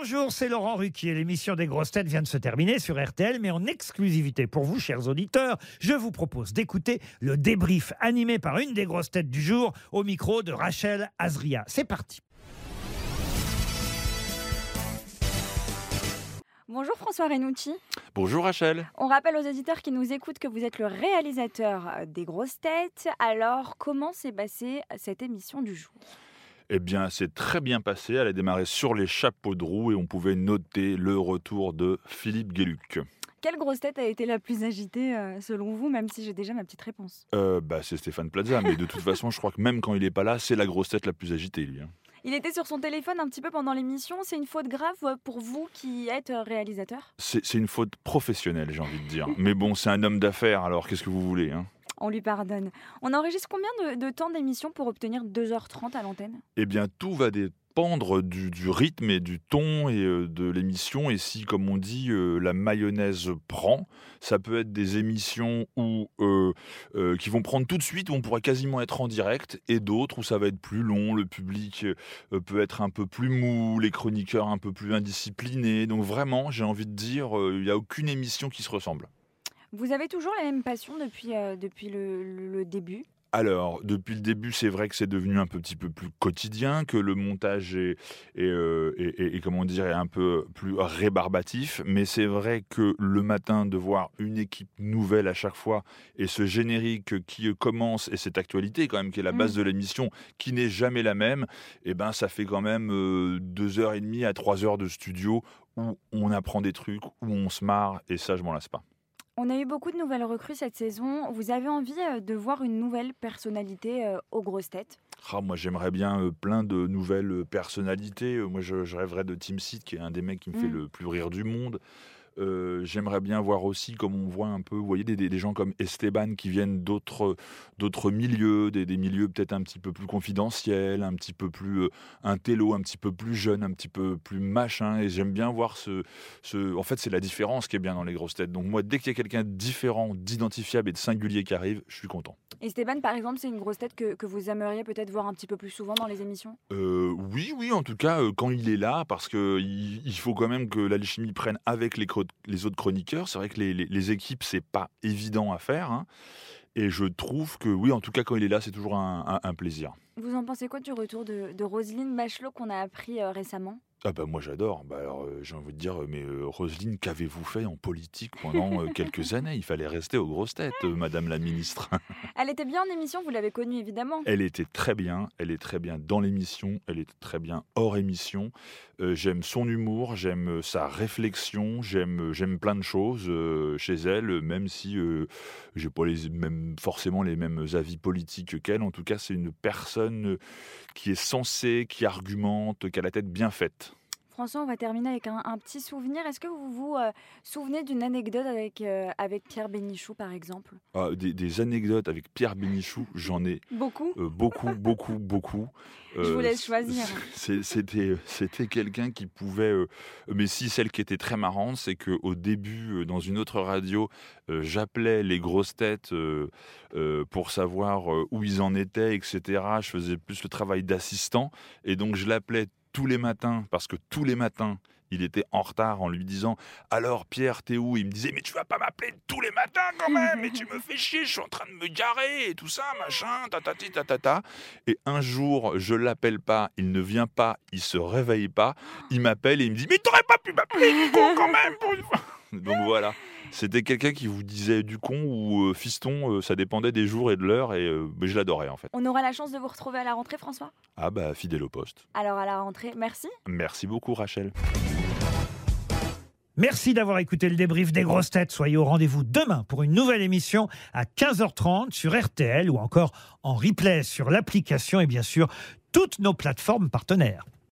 Bonjour, c'est Laurent Ruquier. L'émission des grosses têtes vient de se terminer sur RTL, mais en exclusivité pour vous, chers auditeurs, je vous propose d'écouter le débrief animé par une des grosses têtes du jour au micro de Rachel Azria. C'est parti. Bonjour François Renucci. Bonjour Rachel. On rappelle aux auditeurs qui nous écoutent que vous êtes le réalisateur des grosses têtes. Alors, comment s'est passée cette émission du jour? Eh bien, c'est très bien passé. Elle a démarré sur les chapeaux de roue et on pouvait noter le retour de Philippe Gueluc. Quelle grosse tête a été la plus agitée euh, selon vous, même si j'ai déjà ma petite réponse? Euh, bah, c'est Stéphane Plaza, mais de toute façon, je crois que même quand il n'est pas là, c'est la grosse tête la plus agitée, lui. hein. Il était sur son téléphone un petit peu pendant l'émission. C'est une faute grave euh, pour vous qui êtes réalisateur? C'est c'est une faute professionnelle, j'ai envie de dire. Mais bon, c'est un homme d'affaires, alors qu'est-ce que vous voulez hein? On lui pardonne. On enregistre combien de, temps d'émission pour obtenir 2h30 à l'antenne? Eh bien, tout va dépendre du, rythme et du ton et euh, de l'émission. Et si, comme on dit, euh, la mayonnaise prend, ça peut être des émissions où, euh, qui vont prendre tout de suite, où on pourra quasiment être en direct, et d'autres où ça va être plus long, le public peut être un peu plus mou, les chroniqueurs un peu plus indisciplinés. Donc vraiment, j'ai envie de dire, il n'y a aucune émission qui se ressemble. Vous avez toujours la même passion depuis, euh, depuis le, début? Alors, depuis le début, c'est vrai que c'est devenu un petit peu plus quotidien, que le montage est, est, euh, est- est- comment dire, un peu plus rébarbatif. Mais c'est vrai que le matin, de voir une équipe nouvelle à chaque fois et ce générique qui commence et cette actualité quand même qui est la base de l'émission, qui n'est jamais la même, eh ben ça fait quand même euh, deux heures et demie à trois heures de studio où on apprend des trucs, où on se marre et ça, je m'en lasse pas. On a eu beaucoup de nouvelles recrues cette saison. Vous avez envie euh, de voir une nouvelle personnalité euh, aux grosses têtes? Ah, moi, j'aimerais bien euh, plein de nouvelles personnalités. Moi, je, je rêverais de Tim Seed, qui est un des mecs qui me fait Mm. le plus rire du monde. Euh, j'aimerais bien voir aussi, comme on voit un peu, vous voyez, des, gens comme Esteban qui viennent d'autres milieux, des, milieux peut-être un petit peu plus confidentiels, un petit peu plus euh, intello, un petit peu plus jeune, un petit peu plus machin. Et j'aime bien voir ce, ce... En fait, c'est la différence qui est bien dans les grosses têtes. Donc moi, dès qu'il y a quelqu'un de différent, d'identifiable et de singulier qui arrive, je suis content. Esteban, par exemple, c'est une grosse tête que, que vous aimeriez peut-être voir un petit peu plus souvent dans les émissions? Euh, oui, oui, en tout cas, euh, quand il est là, parce que il, faut quand même que l'alchimie prenne avec les, autres chroniqueurs. C'est vrai que les, les- les équipes, c'est pas évident à faire. hein. Et je trouve que, oui, en tout cas, quand il est là, c'est toujours un, un- un plaisir. Vous en pensez quoi du retour de, de Roselyne Bachelot qu'on a appris euh, récemment? Ah bah moi j'adore. Bah alors euh, j'ai envie de dire, euh, mais euh, Roselyne, qu'avez-vous fait en politique pendant euh, quelques années? Il fallait rester aux grosses têtes, Madame la Ministre. Elle était bien en émission, vous l'avez connue évidemment. Elle était très bien, elle est très bien dans l'émission, elle est très bien hors émission. J'aime son humour, j'aime sa réflexion, j'aime j'aime plein de choses chez elle, même si j'ai pas les mêmes forcément les mêmes avis politiques qu'elle. En tout cas, c'est une personne qui est sensée, qui argumente, qui a la tête bien faite. François, on va terminer avec un, un petit souvenir. Est-ce que vous vous euh, souvenez d'une anecdote avec, euh, avec Pierre Bénichou, par exemple? Ah, des, des anecdotes avec Pierre Bénichou, j'en ai Beaucoup euh, beaucoup, beaucoup, beaucoup. Je vous laisse choisir. C'était, quelqu'un qui pouvait. mais si celle qui était très marrante, c'est que au début, dans une autre radio, j'appelais les grosses têtes pour savoir où ils en étaient, etc. Je faisais plus le travail d'assistant, et donc je l'appelais tous les matins parce que tous les matins. Il était en retard en lui disant Alors Pierre, t'es où? Il me disait Mais tu vas pas m'appeler tous les matins quand même Mais tu me fais chier, je suis en train de me garer et tout ça, machin, tatati tatata. Et un jour, je l'appelle pas, il ne vient pas, il se réveille pas, il m'appelle et il me dit Mais t'aurais pas pu m'appeler con quand même Donc voilà. C'était quelqu'un qui vous disait du con ou euh, fiston, euh, ça dépendait des jours et de l'heure, et euh, mais je l'adorais en fait. On aura la chance de vous retrouver à la rentrée, François? Ah bah, fidèle au poste. Alors à la rentrée, merci. Merci beaucoup, Rachel. Merci d'avoir écouté le débrief des grosses têtes. Soyez au rendez-vous demain pour une nouvelle émission à 15h30 sur RTL ou encore en replay sur l'application et bien sûr toutes nos plateformes partenaires.